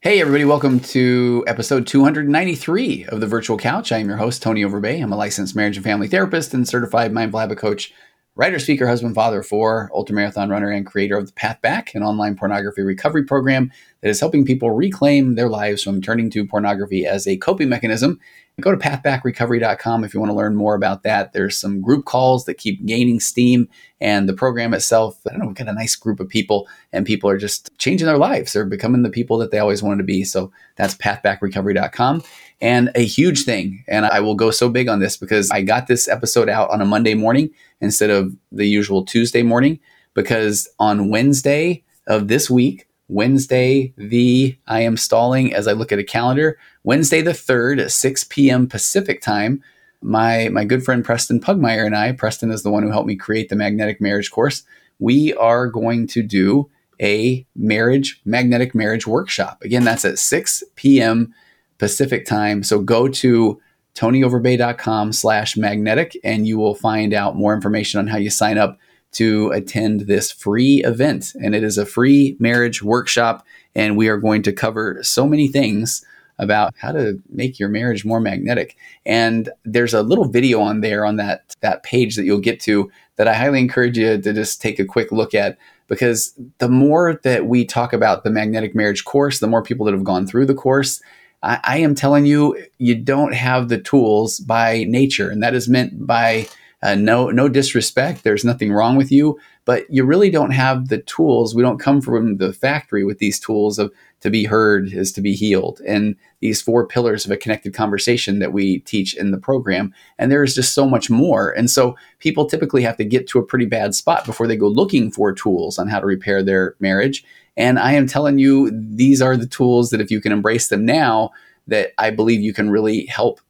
Hey, everybody, welcome to episode 293 of the Virtual Couch. I am your host, Tony Overbay. I'm a licensed marriage and family therapist and certified mindful habit coach, writer, speaker, husband, father for ultramarathon runner, and creator of the Path Back, an online pornography recovery program that is helping people reclaim their lives from turning to pornography as a coping mechanism Go to pathbackrecovery.com if you want to learn more about that. There's some group calls that keep gaining steam, and the program itself, I don't know, we've got a nice group of people, and people are just changing their lives. They're becoming the people that they always wanted to be. So that's pathbackrecovery.com. And a huge thing, and I will go so big on this because I got this episode out on a Monday morning instead of the usual Tuesday morning, because on Wednesday of this week, Wednesday, the I am stalling as I look at a calendar. Wednesday the 3rd at 6 p.m. Pacific time. My my good friend Preston Pugmire and I, Preston is the one who helped me create the magnetic marriage course. We are going to do a marriage magnetic marriage workshop. Again, that's at 6 p.m. Pacific time. So go to tonyoverbay.com slash magnetic and you will find out more information on how you sign up to attend this free event. And it is a free marriage workshop. And we are going to cover so many things about how to make your marriage more magnetic. And there's a little video on there on that, that page that you'll get to that I highly encourage you to just take a quick look at because the more that we talk about the magnetic marriage course, the more people that have gone through the course, I, I am telling you, you don't have the tools by nature. And that is meant by uh, no, no disrespect. There's nothing wrong with you, but you really don't have the tools. We don't come from the factory with these tools of to be heard is to be healed, and these four pillars of a connected conversation that we teach in the program. And there is just so much more. And so people typically have to get to a pretty bad spot before they go looking for tools on how to repair their marriage. And I am telling you, these are the tools that if you can embrace them now, that I believe you can really help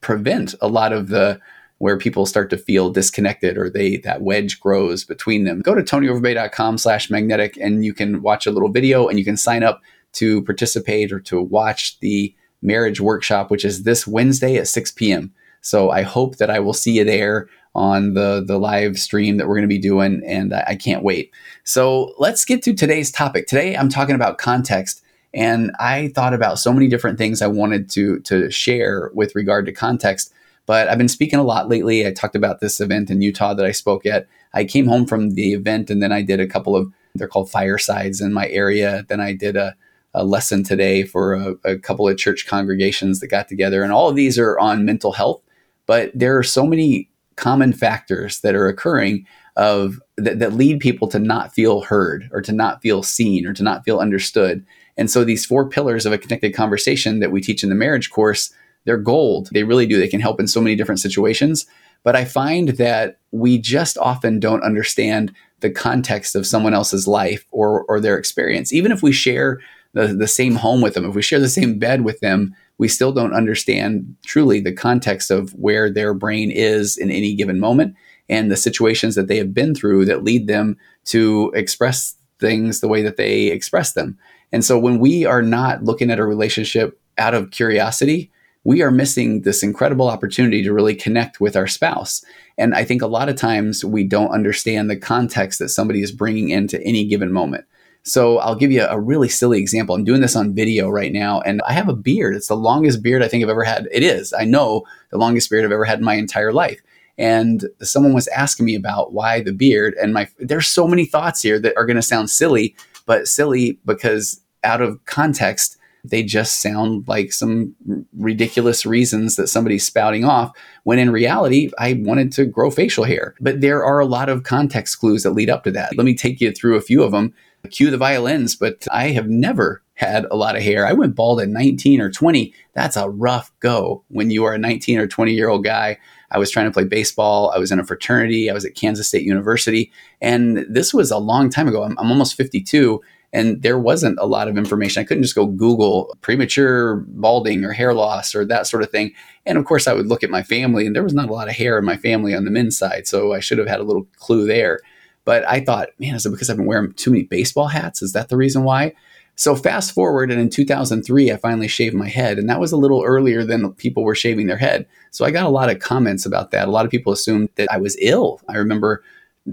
prevent a lot of the where people start to feel disconnected or they that wedge grows between them. Go to tonyoverbay.com slash magnetic and you can watch a little video and you can sign up to participate or to watch the marriage workshop, which is this Wednesday at 6 p.m. So I hope that I will see you there on the the live stream that we're going to be doing, and I, I can't wait. So let's get to today's topic. Today I'm talking about context, and I thought about so many different things I wanted to to share with regard to context. But I've been speaking a lot lately. I talked about this event in Utah that I spoke at. I came home from the event and then I did a couple of, they're called firesides in my area. Then I did a, a lesson today for a, a couple of church congregations that got together. And all of these are on mental health. But there are so many common factors that are occurring of that, that lead people to not feel heard or to not feel seen or to not feel understood. And so these four pillars of a connected conversation that we teach in the marriage course they're gold. They really do. They can help in so many different situations. But I find that we just often don't understand the context of someone else's life or, or their experience. Even if we share the, the same home with them, if we share the same bed with them, we still don't understand truly the context of where their brain is in any given moment and the situations that they have been through that lead them to express things the way that they express them. And so when we are not looking at a relationship out of curiosity, we are missing this incredible opportunity to really connect with our spouse. And I think a lot of times we don't understand the context that somebody is bringing into any given moment. So I'll give you a really silly example. I'm doing this on video right now, and I have a beard. It's the longest beard I think I've ever had. It is. I know the longest beard I've ever had in my entire life. And someone was asking me about why the beard, and my there's so many thoughts here that are going to sound silly, but silly because out of context, they just sound like some ridiculous reasons that somebody's spouting off when in reality I wanted to grow facial hair. But there are a lot of context clues that lead up to that. Let me take you through a few of them. Cue the violins, but I have never had a lot of hair. I went bald at 19 or 20. That's a rough go when you are a 19 or 20 year old guy. I was trying to play baseball. I was in a fraternity. I was at Kansas State University. And this was a long time ago. I'm, I'm almost 52 and there wasn't a lot of information. I couldn't just go Google premature balding or hair loss or that sort of thing. And of course, I would look at my family, and there was not a lot of hair in my family on the men's side. So I should have had a little clue there. But I thought, man, is it because I've been wearing too many baseball hats? Is that the reason why? So fast forward, and in 2003, I finally shaved my head, and that was a little earlier than people were shaving their head. So I got a lot of comments about that. A lot of people assumed that I was ill. I remember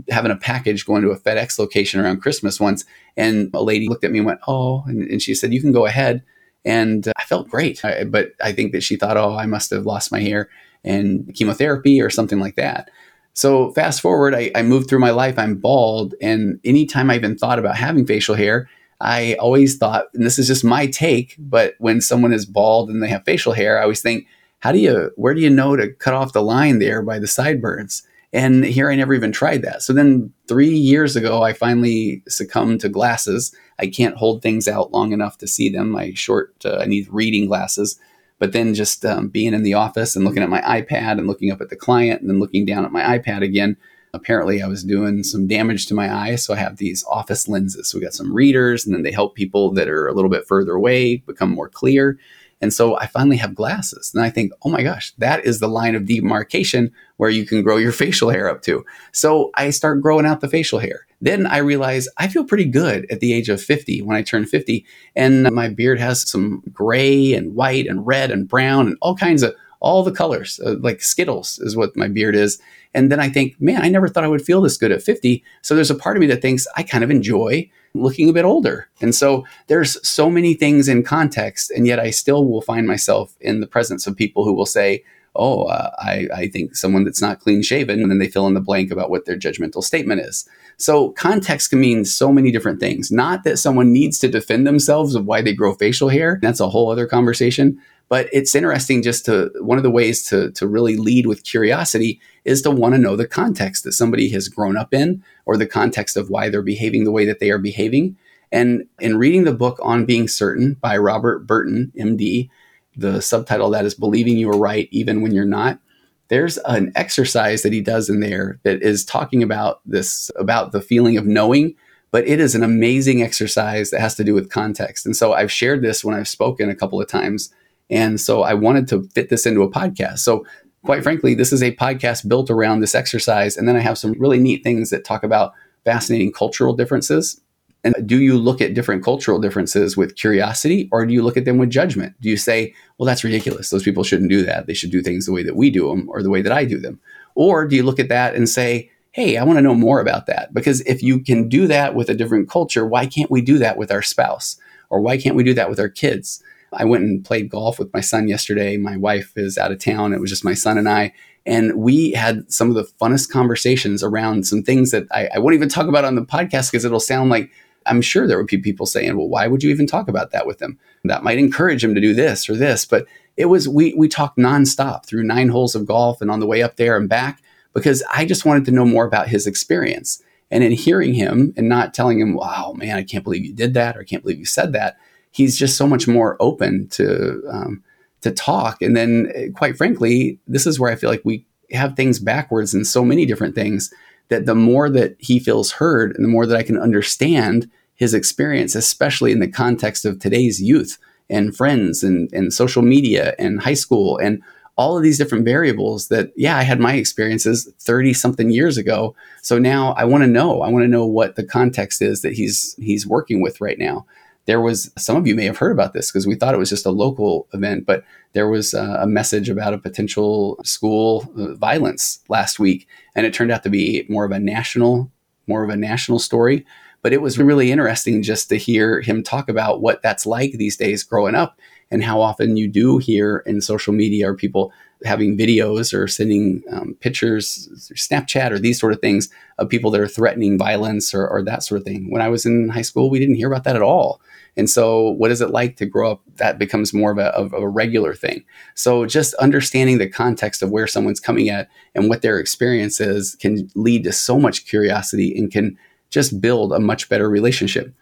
having a package going to a FedEx location around Christmas once, and a lady looked at me and went, "Oh," and, and she said, "You can go ahead." And I felt great. I, but I think that she thought, oh, I must have lost my hair and chemotherapy or something like that. So fast forward, I, I moved through my life. I'm bald, and anytime I even thought about having facial hair, I always thought, and this is just my take, but when someone is bald and they have facial hair, I always think, how do you, where do you know to cut off the line there by the sideburns? And here I never even tried that. So then three years ago, I finally succumbed to glasses. I can't hold things out long enough to see them. My short, uh, I need reading glasses. But then just um, being in the office and looking at my iPad and looking up at the client and then looking down at my iPad again, apparently I was doing some damage to my eyes. So I have these office lenses. So we got some readers and then they help people that are a little bit further away become more clear. And so I finally have glasses. And I think, oh my gosh, that is the line of demarcation where you can grow your facial hair up to. So I start growing out the facial hair. Then I realize I feel pretty good at the age of 50 when I turn 50. And my beard has some gray and white and red and brown and all kinds of all the colors, uh, like Skittles is what my beard is. And then I think, man, I never thought I would feel this good at 50. So there's a part of me that thinks I kind of enjoy looking a bit older. And so there's so many things in context, and yet I still will find myself in the presence of people who will say, Oh, uh, I, I think someone that's not clean shaven, and then they fill in the blank about what their judgmental statement is. So context can mean so many different things. Not that someone needs to defend themselves of why they grow facial hair. That's a whole other conversation. But it's interesting just to one of the ways to, to really lead with curiosity is to want to know the context that somebody has grown up in or the context of why they're behaving the way that they are behaving. And in reading the book On Being Certain by Robert Burton, MD, the subtitle that is Believing You Are Right Even When You're Not, there's an exercise that he does in there that is talking about this, about the feeling of knowing but it is an amazing exercise that has to do with context. And so I've shared this when I've spoken a couple of times and so I wanted to fit this into a podcast. So, quite frankly, this is a podcast built around this exercise. And then I have some really neat things that talk about fascinating cultural differences. And do you look at different cultural differences with curiosity or do you look at them with judgment? Do you say, well, that's ridiculous. Those people shouldn't do that. They should do things the way that we do them or the way that I do them. Or do you look at that and say, hey, I want to know more about that? Because if you can do that with a different culture, why can't we do that with our spouse? Or why can't we do that with our kids? I went and played golf with my son yesterday. My wife is out of town. It was just my son and I. And we had some of the funnest conversations around some things that I, I won't even talk about on the podcast because it'll sound like I'm sure there would be people saying, well, why would you even talk about that with them? That might encourage him to do this or this. But it was, we, we talked nonstop through nine holes of golf and on the way up there and back because I just wanted to know more about his experience. And in hearing him and not telling him, wow, man, I can't believe you did that or I can't believe you said that, he's just so much more open to um, to talk. And then, quite frankly, this is where I feel like we have things backwards in so many different things. That the more that he feels heard, and the more that I can understand his experience, especially in the context of today's youth and friends and, and social media and high school and all of these different variables that yeah i had my experiences 30 something years ago so now i want to know i want to know what the context is that he's he's working with right now there was some of you may have heard about this because we thought it was just a local event, but there was a, a message about a potential school uh, violence last week, and it turned out to be more of a national, more of a national story. But it was really interesting just to hear him talk about what that's like these days growing up and how often you do hear in social media or people having videos or sending um, pictures, Snapchat or these sort of things of people that are threatening violence or, or, that sort of thing. When I was in high school, we didn't hear about that at all. And so, what is it like to grow up? That becomes more of a, of a regular thing. So, just understanding the context of where someone's coming at and what their experience is can lead to so much curiosity and can just build a much better relationship.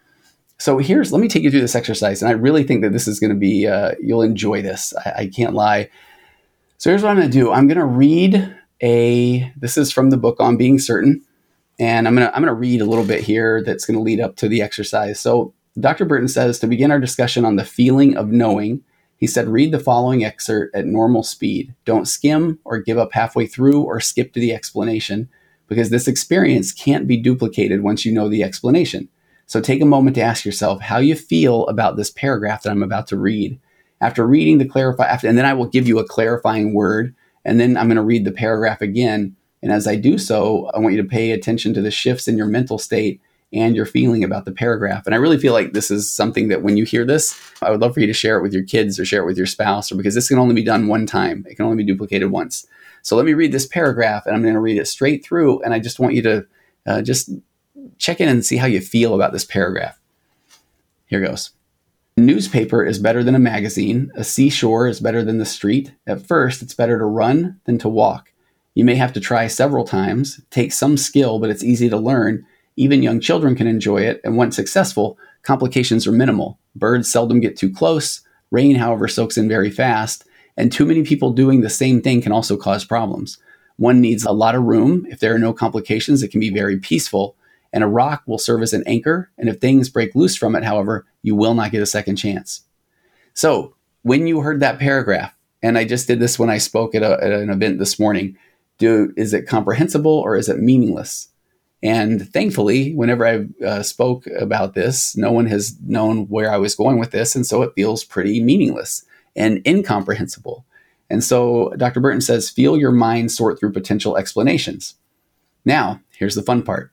So here's let me take you through this exercise, and I really think that this is going to be uh, you'll enjoy this. I, I can't lie. So here's what I'm going to do. I'm going to read a. This is from the book on being certain, and I'm going to I'm going to read a little bit here that's going to lead up to the exercise. So Dr. Burton says to begin our discussion on the feeling of knowing, he said, read the following excerpt at normal speed. Don't skim or give up halfway through or skip to the explanation because this experience can't be duplicated once you know the explanation. So take a moment to ask yourself how you feel about this paragraph that I'm about to read. After reading the clarify, after, and then I will give you a clarifying word, and then I'm going to read the paragraph again. And as I do so, I want you to pay attention to the shifts in your mental state and your feeling about the paragraph. And I really feel like this is something that when you hear this, I would love for you to share it with your kids or share it with your spouse, or because this can only be done one time. It can only be duplicated once. So let me read this paragraph and I'm going to read it straight through. And I just want you to uh, just check in and see how you feel about this paragraph. Here goes. Newspaper is better than a magazine. A seashore is better than the street. At first, it's better to run than to walk. You may have to try several times, take some skill, but it's easy to learn. Even young children can enjoy it, and once successful, complications are minimal. Birds seldom get too close. Rain, however, soaks in very fast, and too many people doing the same thing can also cause problems. One needs a lot of room. If there are no complications, it can be very peaceful. And a rock will serve as an anchor. And if things break loose from it, however, you will not get a second chance. So, when you heard that paragraph, and I just did this when I spoke at, a, at an event this morning, do is it comprehensible or is it meaningless? And thankfully, whenever I uh, spoke about this, no one has known where I was going with this, and so it feels pretty meaningless and incomprehensible. And so Dr. Burton says, feel your mind sort through potential explanations. Now, here's the fun part.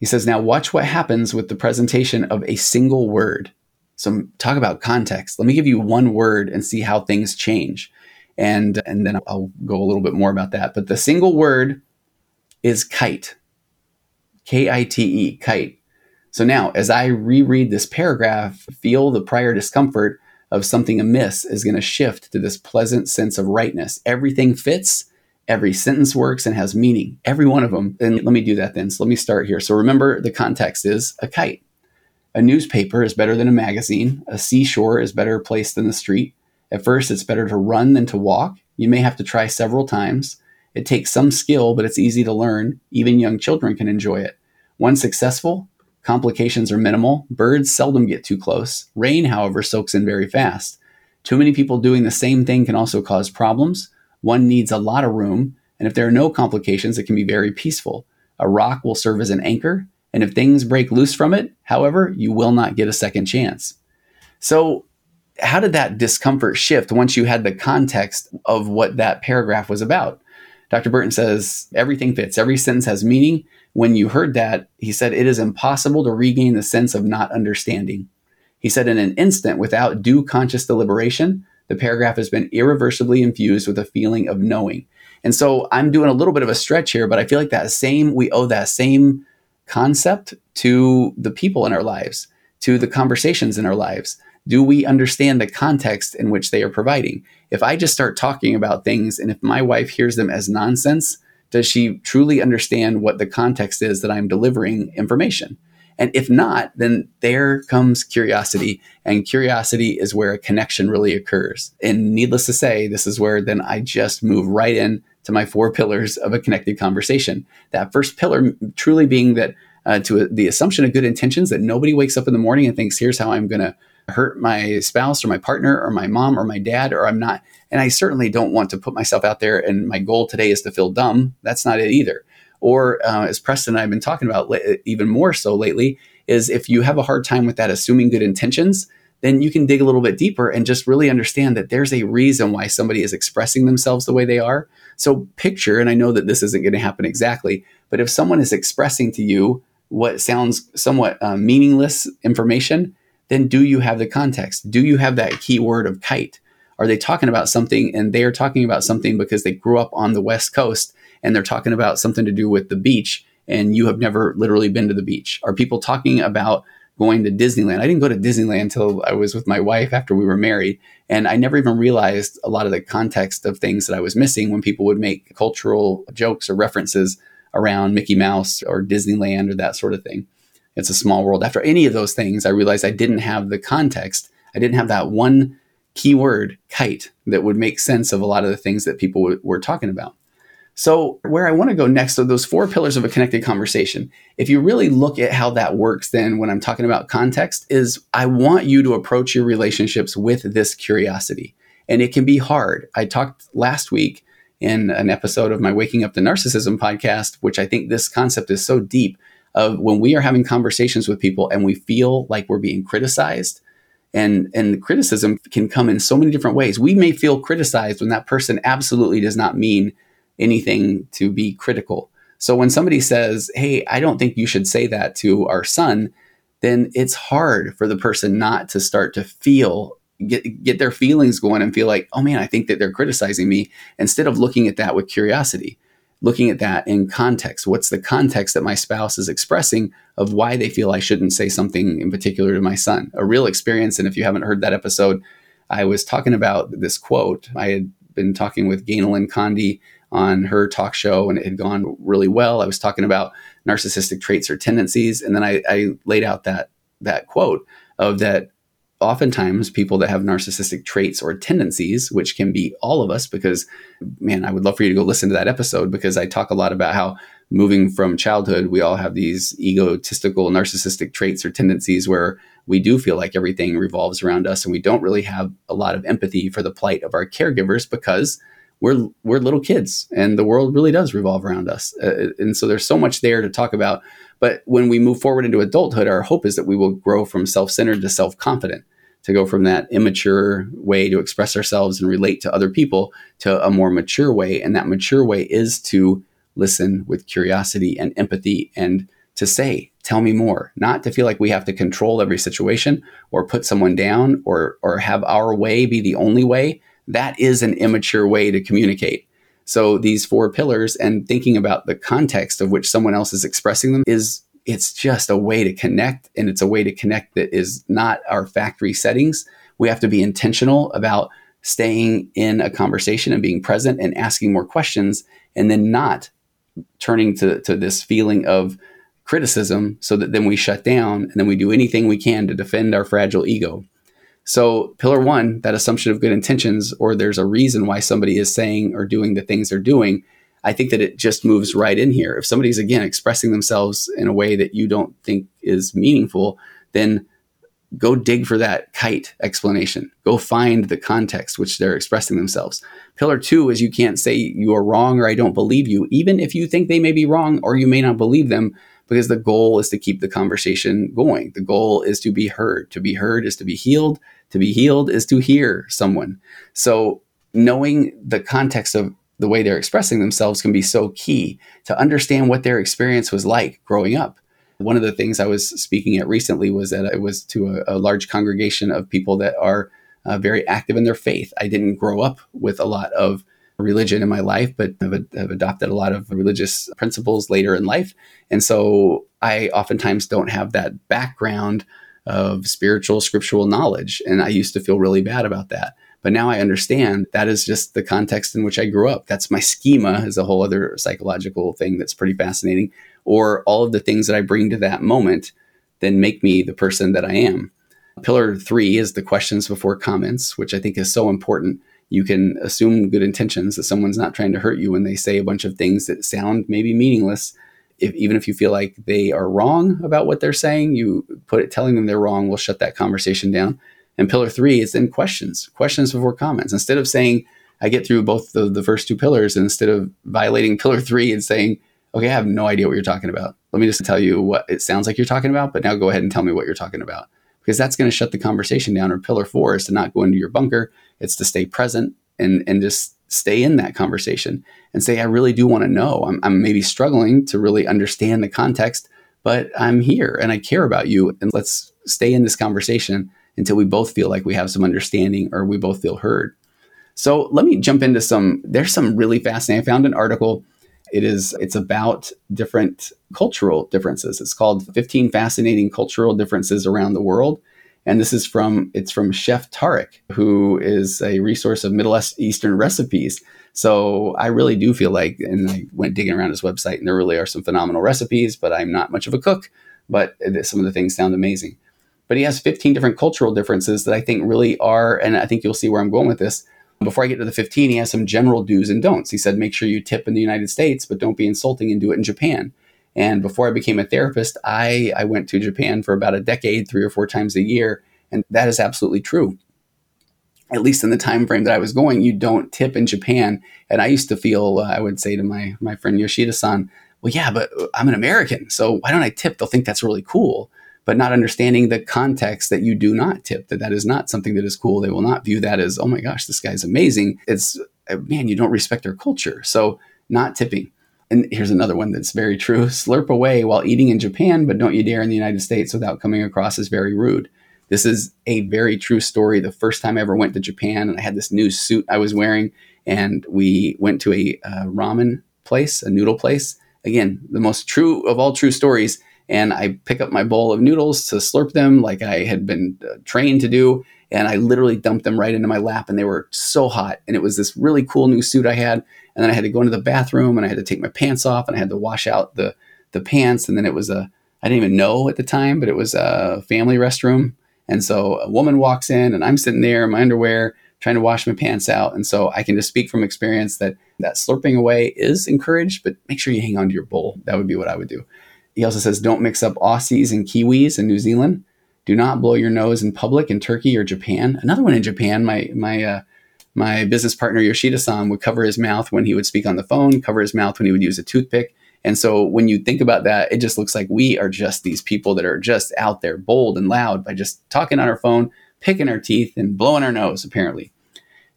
He says, now watch what happens with the presentation of a single word. So talk about context. Let me give you one word and see how things change. And, and then I'll go a little bit more about that. But the single word is kite. K I T E, kite. So now, as I reread this paragraph, feel the prior discomfort of something amiss is going to shift to this pleasant sense of rightness. Everything fits, every sentence works and has meaning, every one of them. And let me do that then. So let me start here. So remember, the context is a kite. A newspaper is better than a magazine. A seashore is better placed than the street. At first, it's better to run than to walk. You may have to try several times. It takes some skill, but it's easy to learn. Even young children can enjoy it. Once successful, Complications are minimal. Birds seldom get too close. Rain, however, soaks in very fast. Too many people doing the same thing can also cause problems. One needs a lot of room, and if there are no complications, it can be very peaceful. A rock will serve as an anchor, and if things break loose from it, however, you will not get a second chance. So, how did that discomfort shift once you had the context of what that paragraph was about? Dr. Burton says everything fits, every sentence has meaning, when you heard that, he said, it is impossible to regain the sense of not understanding. He said, in an instant, without due conscious deliberation, the paragraph has been irreversibly infused with a feeling of knowing. And so I'm doing a little bit of a stretch here, but I feel like that same, we owe that same concept to the people in our lives, to the conversations in our lives. Do we understand the context in which they are providing? If I just start talking about things and if my wife hears them as nonsense, does she truly understand what the context is that I'm delivering information? And if not, then there comes curiosity. And curiosity is where a connection really occurs. And needless to say, this is where then I just move right in to my four pillars of a connected conversation. That first pillar truly being that uh, to the assumption of good intentions that nobody wakes up in the morning and thinks, here's how I'm going to hurt my spouse or my partner or my mom or my dad, or I'm not. And I certainly don't want to put myself out there and my goal today is to feel dumb. That's not it either. Or uh, as Preston and I have been talking about even more so lately, is if you have a hard time with that assuming good intentions, then you can dig a little bit deeper and just really understand that there's a reason why somebody is expressing themselves the way they are. So picture, and I know that this isn't going to happen exactly, but if someone is expressing to you what sounds somewhat uh, meaningless information, then do you have the context? Do you have that key word of kite? Are they talking about something and they are talking about something because they grew up on the West Coast and they're talking about something to do with the beach and you have never literally been to the beach? Are people talking about going to Disneyland? I didn't go to Disneyland until I was with my wife after we were married. And I never even realized a lot of the context of things that I was missing when people would make cultural jokes or references around Mickey Mouse or Disneyland or that sort of thing. It's a small world. After any of those things, I realized I didn't have the context. I didn't have that one keyword, kite, that would make sense of a lot of the things that people w- were talking about. So, where I want to go next are those four pillars of a connected conversation. If you really look at how that works, then when I'm talking about context, is I want you to approach your relationships with this curiosity. And it can be hard. I talked last week in an episode of my Waking Up to Narcissism podcast, which I think this concept is so deep of when we are having conversations with people and we feel like we're being criticized and and criticism can come in so many different ways we may feel criticized when that person absolutely does not mean anything to be critical So when somebody says, Hey, I don't think you should say that to our son, then it's hard for the person not to start to feel get get their feelings going and feel like, oh man, I think that they're criticizing me instead of looking at that with curiosity, looking at that in context. What's the context that my spouse is expressing of why they feel I shouldn't say something in particular to my son? A real experience. And if you haven't heard that episode, I was talking about this quote. I had been talking with Ganel-Lyn Condie on her talk show and it had gone really well. I was talking about narcissistic traits or tendencies. And then I, I laid out that that quote of that oftentimes people that have narcissistic traits or tendencies, which can be all of us, because man, I would love for you to go listen to that episode because I talk a lot about how moving from childhood, we all have these egotistical, narcissistic traits or tendencies where we do feel like everything revolves around us and we don't really have a lot of empathy for the plight of our caregivers because we're we're little kids and the world really does revolve around us. Uh, and so there's so much there to talk about. But when we move forward into adulthood our hope is that we will grow from self-centered to self-confident to go from that immature way to express ourselves and relate to other people to a more mature way. And that mature way is to listen with curiosity and empathy and to say tell me more. Not to feel like we have to control every situation or put someone down or or have our way be the only way that is an immature way to communicate. So these four pillars and thinking about the context of which someone else is expressing them is it's just a way to connect and it's a way to connect that is not our factory settings. We have to be intentional about staying in a conversation and being present and asking more questions and then not turning to, to this feeling of criticism so that then we shut down and then we do anything we can to defend our fragile ego. So, pillar one, that assumption of good intentions, or there's a reason why somebody is saying or doing the things they're doing, I think that it just moves right in here. If somebody's, again, expressing themselves in a way that you don't think is meaningful, then go dig for that kite explanation. Go find the context which they're expressing themselves. Pillar two is you can't say you are wrong or I don't believe you, even if you think they may be wrong or you may not believe them because the goal is to keep the conversation going. The goal is to be heard. To be heard is to be healed. To be healed is to hear someone. So, knowing the context of the way they're expressing themselves can be so key to understand what their experience was like growing up. One of the things I was speaking at recently was that it was to a, a large congregation of people that are uh, very active in their faith. I didn't grow up with a lot of religion in my life, but have, have adopted a lot of religious principles later in life. And so I oftentimes don't have that background of spiritual, scriptural knowledge. And I used to feel really bad about that. But now I understand that is just the context in which I grew up. That's my schema, is a whole other psychological thing that's pretty fascinating. Or all of the things that I bring to that moment then make me the person that I am. Pillar three is the questions before comments, which I think is so important you can assume good intentions that someone's not trying to hurt you when they say a bunch of things that sound maybe meaningless. If, even if you feel like they are wrong about what they're saying, you put it telling them they're wrong will shut that conversation down. And pillar three is then questions, questions before comments. Instead of saying, I get through both the, the first two pillars, and instead of violating pillar three and saying, okay, I have no idea what you're talking about. Let me just tell you what it sounds like you're talking about, but now go ahead and tell me what you're talking about because that's going to shut the conversation down. Or pillar four is to not go into your bunker. It's to stay present and and just stay in that conversation and say, I really do want to know. I'm, I'm maybe struggling to really understand the context, but I'm here and I care about you. And let's stay in this conversation until we both feel like we have some understanding or we both feel heard. So let me jump into some. There's some really fascinating. I found an article. It is it's about different cultural differences. It's called 15 fascinating cultural differences around the world. And this is from it's from Chef Tariq, who is a resource of Middle Eastern recipes. So I really do feel like, and I went digging around his website, and there really are some phenomenal recipes. But I'm not much of a cook, but some of the things sound amazing. But he has 15 different cultural differences that I think really are, and I think you'll see where I'm going with this. Before I get to the 15, he has some general do's and don'ts. He said, make sure you tip in the United States, but don't be insulting and do it in Japan. And before I became a therapist, I, I went to Japan for about a decade, three or four times a year. And that is absolutely true. At least in the time frame that I was going, you don't tip in Japan. And I used to feel, uh, I would say to my, my friend Yoshida-san, well, yeah, but I'm an American. So why don't I tip? They'll think that's really cool. But not understanding the context that you do not tip, that that is not something that is cool. They will not view that as, oh my gosh, this guy's amazing. It's, uh, man, you don't respect their culture. So not tipping. And here's another one that's very true slurp away while eating in Japan, but don't you dare in the United States without coming across as very rude. This is a very true story. The first time I ever went to Japan, and I had this new suit I was wearing, and we went to a uh, ramen place, a noodle place. Again, the most true of all true stories. And I pick up my bowl of noodles to slurp them like I had been uh, trained to do. And I literally dumped them right into my lap, and they were so hot. And it was this really cool new suit I had. And then I had to go into the bathroom, and I had to take my pants off, and I had to wash out the the pants. And then it was a I didn't even know at the time, but it was a family restroom. And so a woman walks in, and I'm sitting there in my underwear trying to wash my pants out. And so I can just speak from experience that that slurping away is encouraged, but make sure you hang on to your bowl. That would be what I would do. He also says, don't mix up Aussies and Kiwis in New Zealand. Do not blow your nose in public in Turkey or Japan. Another one in Japan, my my uh, my business partner Yoshida-san would cover his mouth when he would speak on the phone, cover his mouth when he would use a toothpick. And so when you think about that, it just looks like we are just these people that are just out there bold and loud by just talking on our phone, picking our teeth, and blowing our nose, apparently.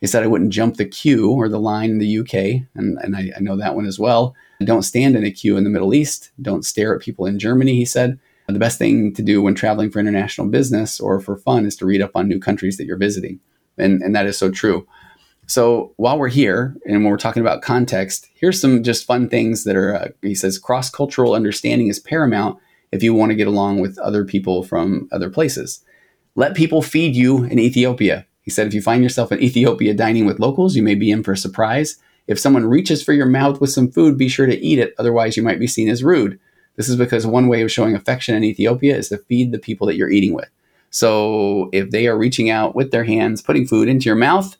He said I wouldn't jump the queue or the line in the UK, and, and I, I know that one as well. Don't stand in a queue in the Middle East. Don't stare at people in Germany, he said. The best thing to do when traveling for international business or for fun is to read up on new countries that you're visiting. And, and that is so true. So while we're here and when we're talking about context, here's some just fun things that are, uh, he says, cross cultural understanding is paramount if you want to get along with other people from other places. Let people feed you in Ethiopia. He said, if you find yourself in Ethiopia dining with locals, you may be in for a surprise. If someone reaches for your mouth with some food, be sure to eat it, otherwise, you might be seen as rude. This is because one way of showing affection in Ethiopia is to feed the people that you're eating with. So if they are reaching out with their hands, putting food into your mouth,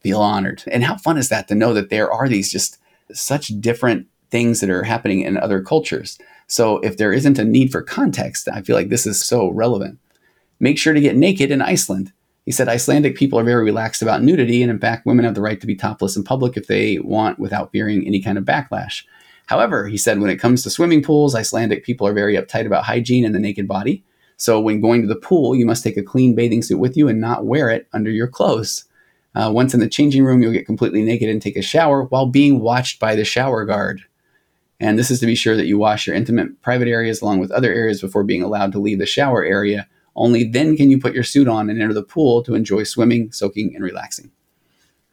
feel honored. And how fun is that to know that there are these just such different things that are happening in other cultures? So if there isn't a need for context, I feel like this is so relevant. Make sure to get naked in Iceland. He said Icelandic people are very relaxed about nudity, and in fact, women have the right to be topless in public if they want without fearing any kind of backlash. However, he said when it comes to swimming pools, Icelandic people are very uptight about hygiene and the naked body. So when going to the pool, you must take a clean bathing suit with you and not wear it under your clothes. Uh, once in the changing room, you'll get completely naked and take a shower while being watched by the shower guard. And this is to be sure that you wash your intimate private areas along with other areas before being allowed to leave the shower area. Only then can you put your suit on and enter the pool to enjoy swimming, soaking, and relaxing.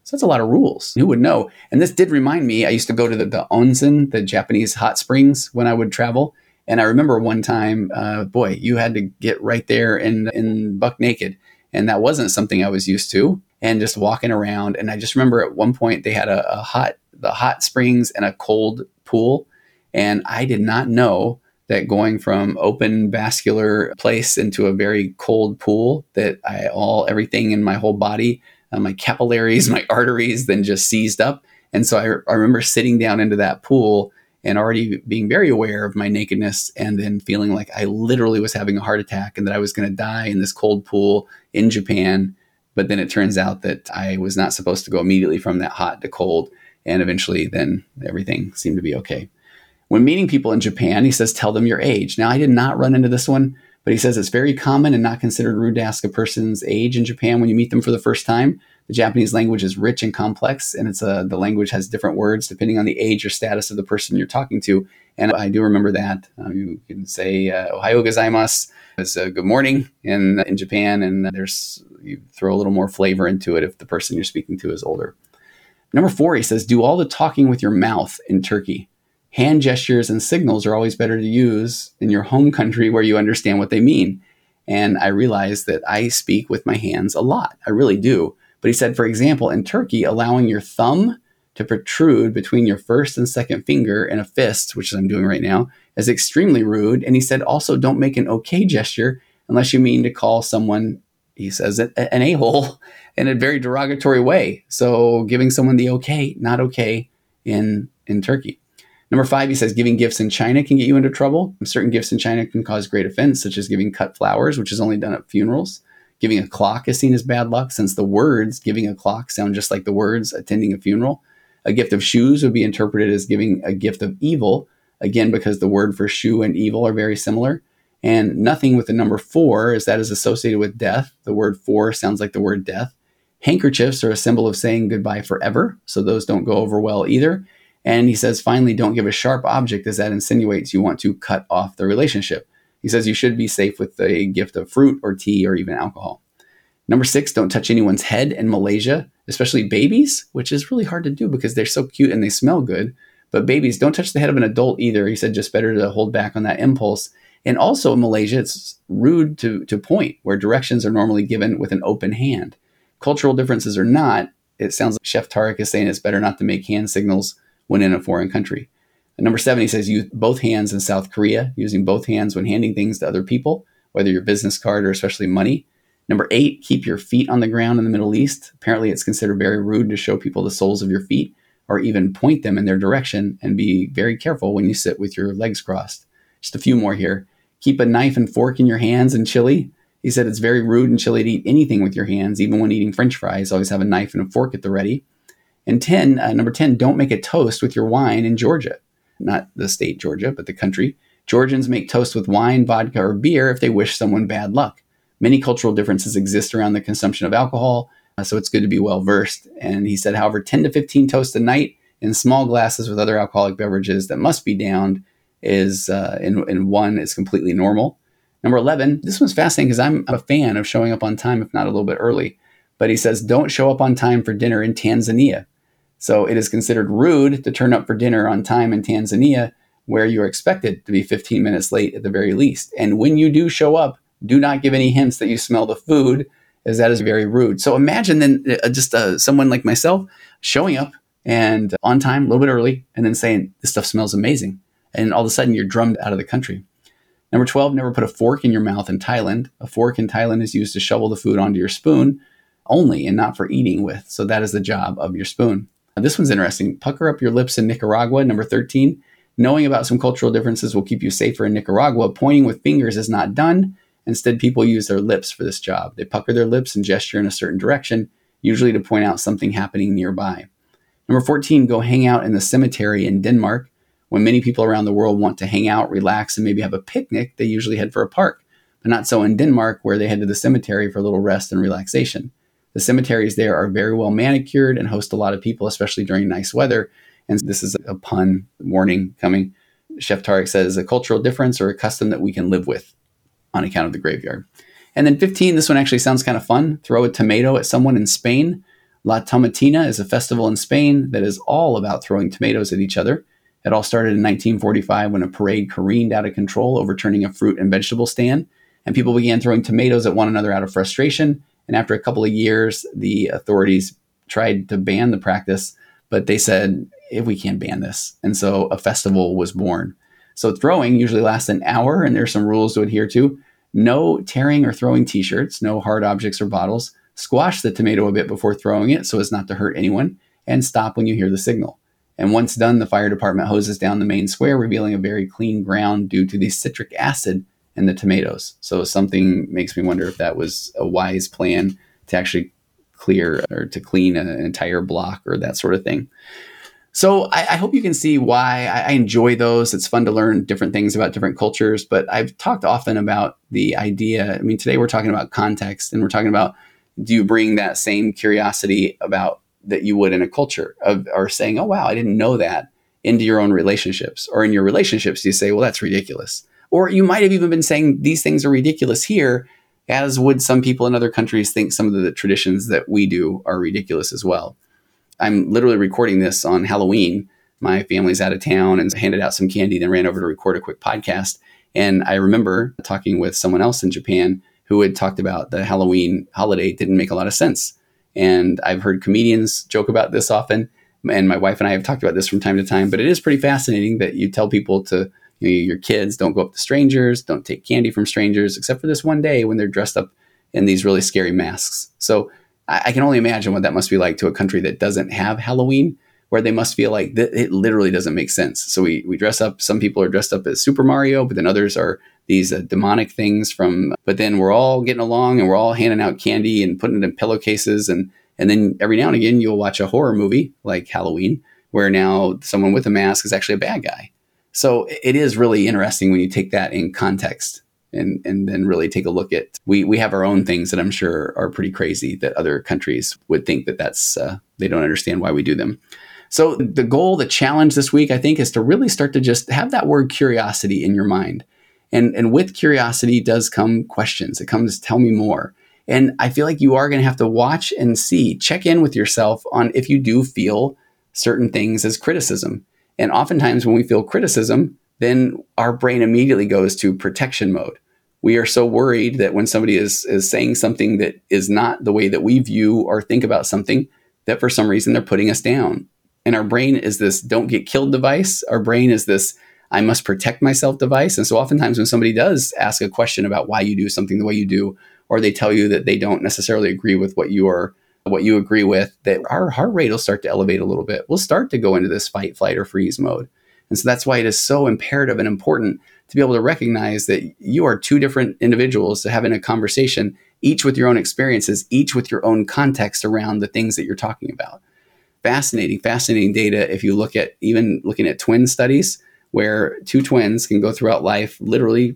So that's a lot of rules. Who would know? And this did remind me, I used to go to the, the onsen, the Japanese hot springs, when I would travel. And I remember one time, uh, boy, you had to get right there in, in buck naked. And that wasn't something I was used to. And just walking around. And I just remember at one point they had a, a hot, the hot springs and a cold pool. And I did not know that going from open vascular place into a very cold pool that I all everything in my whole body uh, my capillaries, my arteries then just seized up. And so I, I remember sitting down into that pool and already being very aware of my nakedness and then feeling like I literally was having a heart attack and that I was going to die in this cold pool in Japan. But then it turns out that I was not supposed to go immediately from that hot to cold. And eventually, then everything seemed to be okay. When meeting people in Japan, he says, tell them your age. Now, I did not run into this one, but he says it's very common and not considered rude to ask a person's age in Japan when you meet them for the first time. The Japanese language is rich and complex, and it's a, the language has different words depending on the age or status of the person you're talking to. And I do remember that. Uh, you can say uh, "Ohayo gozaimasu" as uh, "Good morning" in in Japan, and there's you throw a little more flavor into it if the person you're speaking to is older. Number four, he says, do all the talking with your mouth in Turkey. Hand gestures and signals are always better to use in your home country where you understand what they mean. And I realize that I speak with my hands a lot. I really do. But he said, for example, in Turkey, allowing your thumb to protrude between your first and second finger in a fist, which I'm doing right now, is extremely rude. And he said, also don't make an okay gesture unless you mean to call someone, he says, an a hole in a very derogatory way. So giving someone the okay, not okay in, in Turkey. Number five, he says giving gifts in China can get you into trouble. Certain gifts in China can cause great offense, such as giving cut flowers, which is only done at funerals. Giving a clock is seen as bad luck, since the words giving a clock sound just like the words attending a funeral. A gift of shoes would be interpreted as giving a gift of evil, again, because the word for shoe and evil are very similar. And nothing with the number four is that is associated with death. The word four sounds like the word death. Handkerchiefs are a symbol of saying goodbye forever, so those don't go over well either. And he says, finally, don't give a sharp object as that insinuates you want to cut off the relationship. He says you should be safe with a gift of fruit or tea or even alcohol. Number six, don't touch anyone's head in Malaysia, especially babies, which is really hard to do because they're so cute and they smell good. But babies, don't touch the head of an adult either. He said just better to hold back on that impulse. And also in Malaysia, it's rude to, to point where directions are normally given with an open hand. Cultural differences or not, it sounds like Chef Tariq is saying it's better not to make hand signals when in a foreign country. And number seven, he says use both hands in South Korea, using both hands when handing things to other people, whether your business card or especially money. Number eight, keep your feet on the ground in the Middle East. Apparently, it's considered very rude to show people the soles of your feet or even point them in their direction and be very careful when you sit with your legs crossed. Just a few more here. Keep a knife and fork in your hands in Chile. He said it's very rude in Chile to eat anything with your hands, even when eating french fries. Always have a knife and a fork at the ready. And 10, uh, number 10, don't make a toast with your wine in Georgia. Not the state Georgia, but the country. Georgians make toast with wine, vodka, or beer if they wish someone bad luck. Many cultural differences exist around the consumption of alcohol, uh, so it's good to be well versed. And he said, however, 10 to 15 toasts a night in small glasses with other alcoholic beverages that must be downed is uh, in, in one is completely normal. Number 11, this one's fascinating because I'm a fan of showing up on time, if not a little bit early. But he says, don't show up on time for dinner in Tanzania. So it is considered rude to turn up for dinner on time in Tanzania, where you're expected to be 15 minutes late at the very least. And when you do show up, do not give any hints that you smell the food, as that is very rude. So imagine then uh, just uh, someone like myself showing up and on time, a little bit early, and then saying, This stuff smells amazing. And all of a sudden, you're drummed out of the country. Number 12, never put a fork in your mouth in Thailand. A fork in Thailand is used to shovel the food onto your spoon only and not for eating with. So that is the job of your spoon. Now, this one's interesting. Pucker up your lips in Nicaragua. Number 13, knowing about some cultural differences will keep you safer in Nicaragua. Pointing with fingers is not done. Instead, people use their lips for this job. They pucker their lips and gesture in a certain direction, usually to point out something happening nearby. Number 14, go hang out in the cemetery in Denmark. When many people around the world want to hang out, relax, and maybe have a picnic, they usually head for a park. But not so in Denmark, where they head to the cemetery for a little rest and relaxation. The cemeteries there are very well manicured and host a lot of people, especially during nice weather. And this is a pun warning coming. Chef Tariq says a cultural difference or a custom that we can live with on account of the graveyard. And then 15, this one actually sounds kind of fun. Throw a tomato at someone in Spain. La Tomatina is a festival in Spain that is all about throwing tomatoes at each other. It all started in 1945 when a parade careened out of control, overturning a fruit and vegetable stand, and people began throwing tomatoes at one another out of frustration. And after a couple of years, the authorities tried to ban the practice, but they said, if we can't ban this. And so a festival was born. So throwing usually lasts an hour, and there's some rules to adhere to. No tearing or throwing t shirts, no hard objects or bottles, Squash the tomato a bit before throwing it so as not to hurt anyone, and stop when you hear the signal. And once done, the fire department hoses down the main square, revealing a very clean ground due to the citric acid in the tomatoes. So something makes me wonder if that was a wise plan to actually clear or to clean an entire block or that sort of thing. So I, I, hope you can see why I, I, enjoy those. It's fun to learn different things about different cultures, but I've talked often about the idea. I mean, today we're talking about context and we're talking about do you bring that same curiosity about that you would in a culture of or saying, oh wow, I didn't know that into your own relationships or in your relationships, you say, well, that's ridiculous. Or you might have even been saying these things are ridiculous here, as would some people in other countries think some of the traditions that we do are ridiculous as well. I'm literally recording this on Halloween. My family's out of town and handed out some candy, then ran over to record a quick podcast. And I remember talking with someone else in Japan who had talked about the Halloween holiday didn't make a lot of sense. And I've heard comedians joke about this often. And my wife and I have talked about this from time to time, but it is pretty fascinating that you tell people to, you your kids don't go up to strangers, don't take candy from strangers, except for this one day when they're dressed up in these really scary masks. So I, I can only imagine what that must be like to a country that doesn't have Halloween where they must feel like th- it literally doesn't make sense. So we, we dress up, some people are dressed up as Super Mario, but then others are these uh, demonic things from, but then we're all getting along and we're all handing out candy and putting it in pillowcases. And, and then every now and again, you'll watch a horror movie like Halloween, where now someone with a mask is actually a bad guy. So it is really interesting when you take that in context and, and then really take a look at, we, we have our own things that I'm sure are pretty crazy that other countries would think that that's, uh, they don't understand why we do them. So the goal, the challenge this week, I think, is to really start to just have that word curiosity in your mind. And, and with curiosity does come questions. It comes, tell me more. And I feel like you are going to have to watch and see, check in with yourself on if you do feel certain things as criticism. And oftentimes when we feel criticism, then our brain immediately goes to protection mode. We are so worried that when somebody is, is saying something that is not the way that we view or think about something, that for some reason they're putting us down. And our brain is this don't get killed device. Our brain is this I must protect myself device. And so oftentimes when somebody does ask a question about why you do something the way you do, or they tell you that they don't necessarily agree with what you are what you agree with, that our heart rate will start to elevate a little bit. We'll start to go into this fight, flight, or freeze mode. And so that's why it is so imperative and important to be able to recognize that you are two different individuals having a conversation, each with your own experiences, each with your own context around the things that you're talking about. Fascinating, fascinating data. If you look at even looking at twin studies, where two twins can go throughout life literally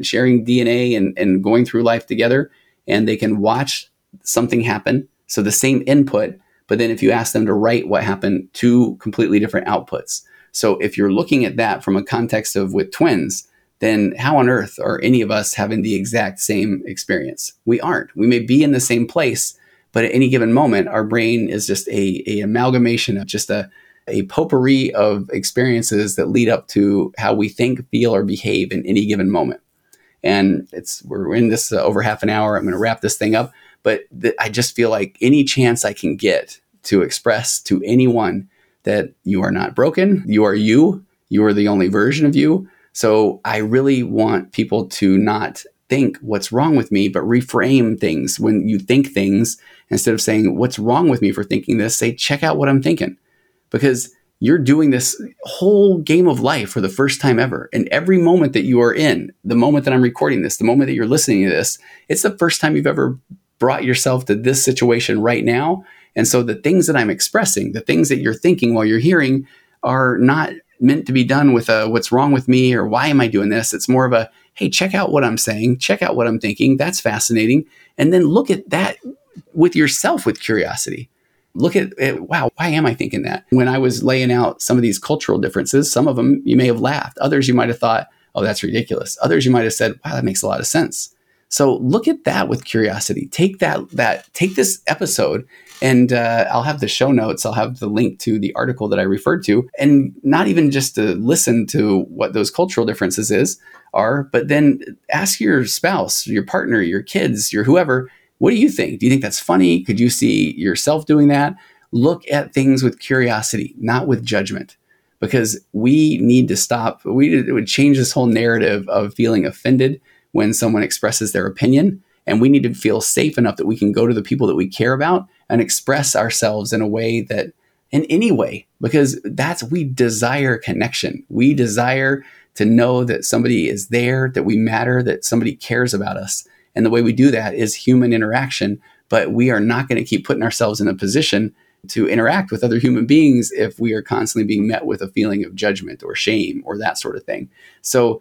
sharing DNA and, and going through life together, and they can watch something happen. So the same input, but then if you ask them to write what happened, two completely different outputs. So if you're looking at that from a context of with twins, then how on earth are any of us having the exact same experience? We aren't. We may be in the same place, but at any given moment, our brain is just a, a amalgamation of just a, a potpourri of experiences that lead up to how we think, feel, or behave in any given moment. And it's we're in this uh, over half an hour. I'm going to wrap this thing up, but th- I just feel like any chance I can get to express to anyone that you are not broken, you are you, you are the only version of you. So I really want people to not think what's wrong with me, but reframe things. When you think things, instead of saying what's wrong with me for thinking this, say check out what I'm thinking, because you're doing this whole game of life for the first time ever. And every moment that you are in, the moment that I'm recording this, the moment that you're listening to this, it's the first time you've ever brought yourself to this situation right now. And so the things that I'm expressing, the things that you're thinking while you're hearing are not meant to be done with a what's wrong with me or why am I doing this? It's more of a hey, check out what I'm saying, check out what I'm thinking. That's fascinating. And then look at that with yourself with curiosity. Look at it, wow, why am I thinking that? When I was laying out some of these cultural differences, some of them you may have laughed, others you might have thought, oh, that's ridiculous. Others you might have said, wow, that makes a lot of sense. So look at that with curiosity. Take that that take this episode and uh, I'll have the show notes. I'll have the link to the article that I referred to, and not even just to listen to what those cultural differences is are, but then ask your spouse, your partner, your kids, your whoever, what do you think? Do you think that's funny? Could you see yourself doing that? Look at things with curiosity, not with judgment, because we need to stop. We would change this whole narrative of feeling offended when someone expresses their opinion and we need to feel safe enough that we can go to the people that we care about and express ourselves in a way that, in any way, because that's, we desire connection. We desire to know that somebody is there, that we matter, that somebody cares about us. And the way we do that is human interaction. But we are not going to keep putting ourselves in a position to interact with other human beings if we are constantly being met with a feeling of judgment or shame or that sort of thing. So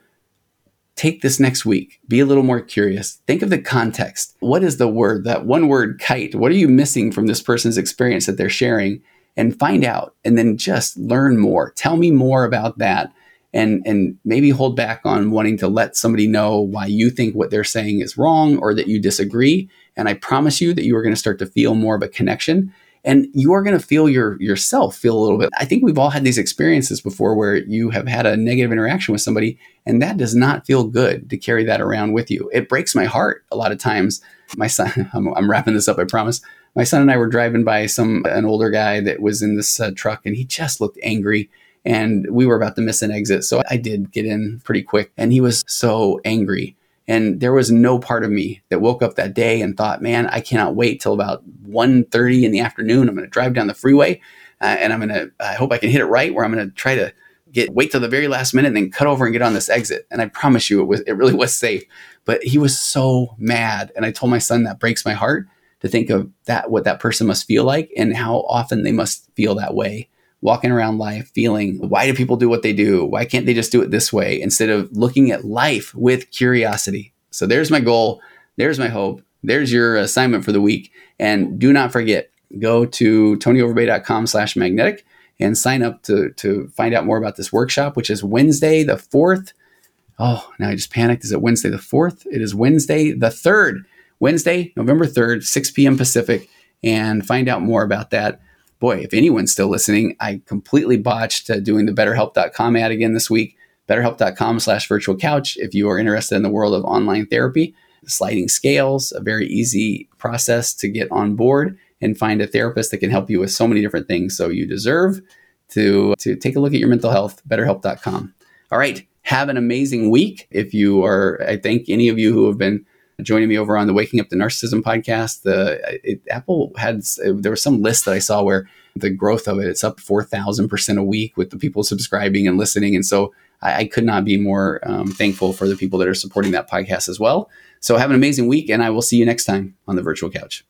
take this next week. Be a little more curious. Think of the context. What is the word, that one word kite? What are you missing from this person's experience that they're sharing? And find out and then just learn more. Tell me more about that. And, and maybe hold back on wanting to let somebody know why you think what they're saying is wrong or that you disagree. And I promise you that you are going to start to feel more of a connection and you are going to feel your yourself feel a little bit. I think we've all had these experiences before where you have had a negative interaction with somebody and that does not feel good to carry that around with you. It breaks my heart a lot of times. My son, I'm, I'm wrapping this up, I promise. My son and I were driving by some an older guy that was in this uh, truck and he just looked angry and we were about to miss an exit. So I did get in pretty quick and he was so angry and there was no part of me that woke up that day and thought, man, I cannot wait till about 1.30 in the afternoon. I'm going to drive down the freeway uh, and I'm going to, I hope I can hit it right where I'm going to try to get, wait till the very last minute and then cut over and get on this exit. And I promise you it was, it really was safe, but he was so mad. And I told my son that breaks my heart to think of that, what that person must feel like and how often they must feel that way walking around life feeling, why do people do what they do? Why can't they just do it this way? Instead of looking at life with curiosity. So there's my goal. There's my hope. There's your assignment for the week. And do not forget, go to tonyoverbay.com slash magnetic and sign up to, to find out more about this workshop, which is Wednesday the 4th. Oh, now I just panicked. Is it Wednesday the 4th? It is Wednesday the 3rd. Wednesday, November 3rd, 6 p.m. Pacific, and find out more about that. Boy, if anyone's still listening, I completely botched uh, doing the betterhelp.com ad again this week. Betterhelp.com slash virtual couch if you are interested in the world of online therapy sliding scales, a very easy process to get on board and find a therapist that can help you with so many different things. So you deserve to, to take a look at your mental health, betterhelp.com. All right. Have an amazing week. If you are, I thank any of you who have been joining me over on the Waking Up to Narcissism podcast. The it, Apple had there was some list that I saw where the growth of it it's up four thousand percent a week with the people subscribing and listening, and so I, I could not be more um, thankful for the people that are supporting that podcast as well. So have an amazing week, and I will see you next time on the virtual couch.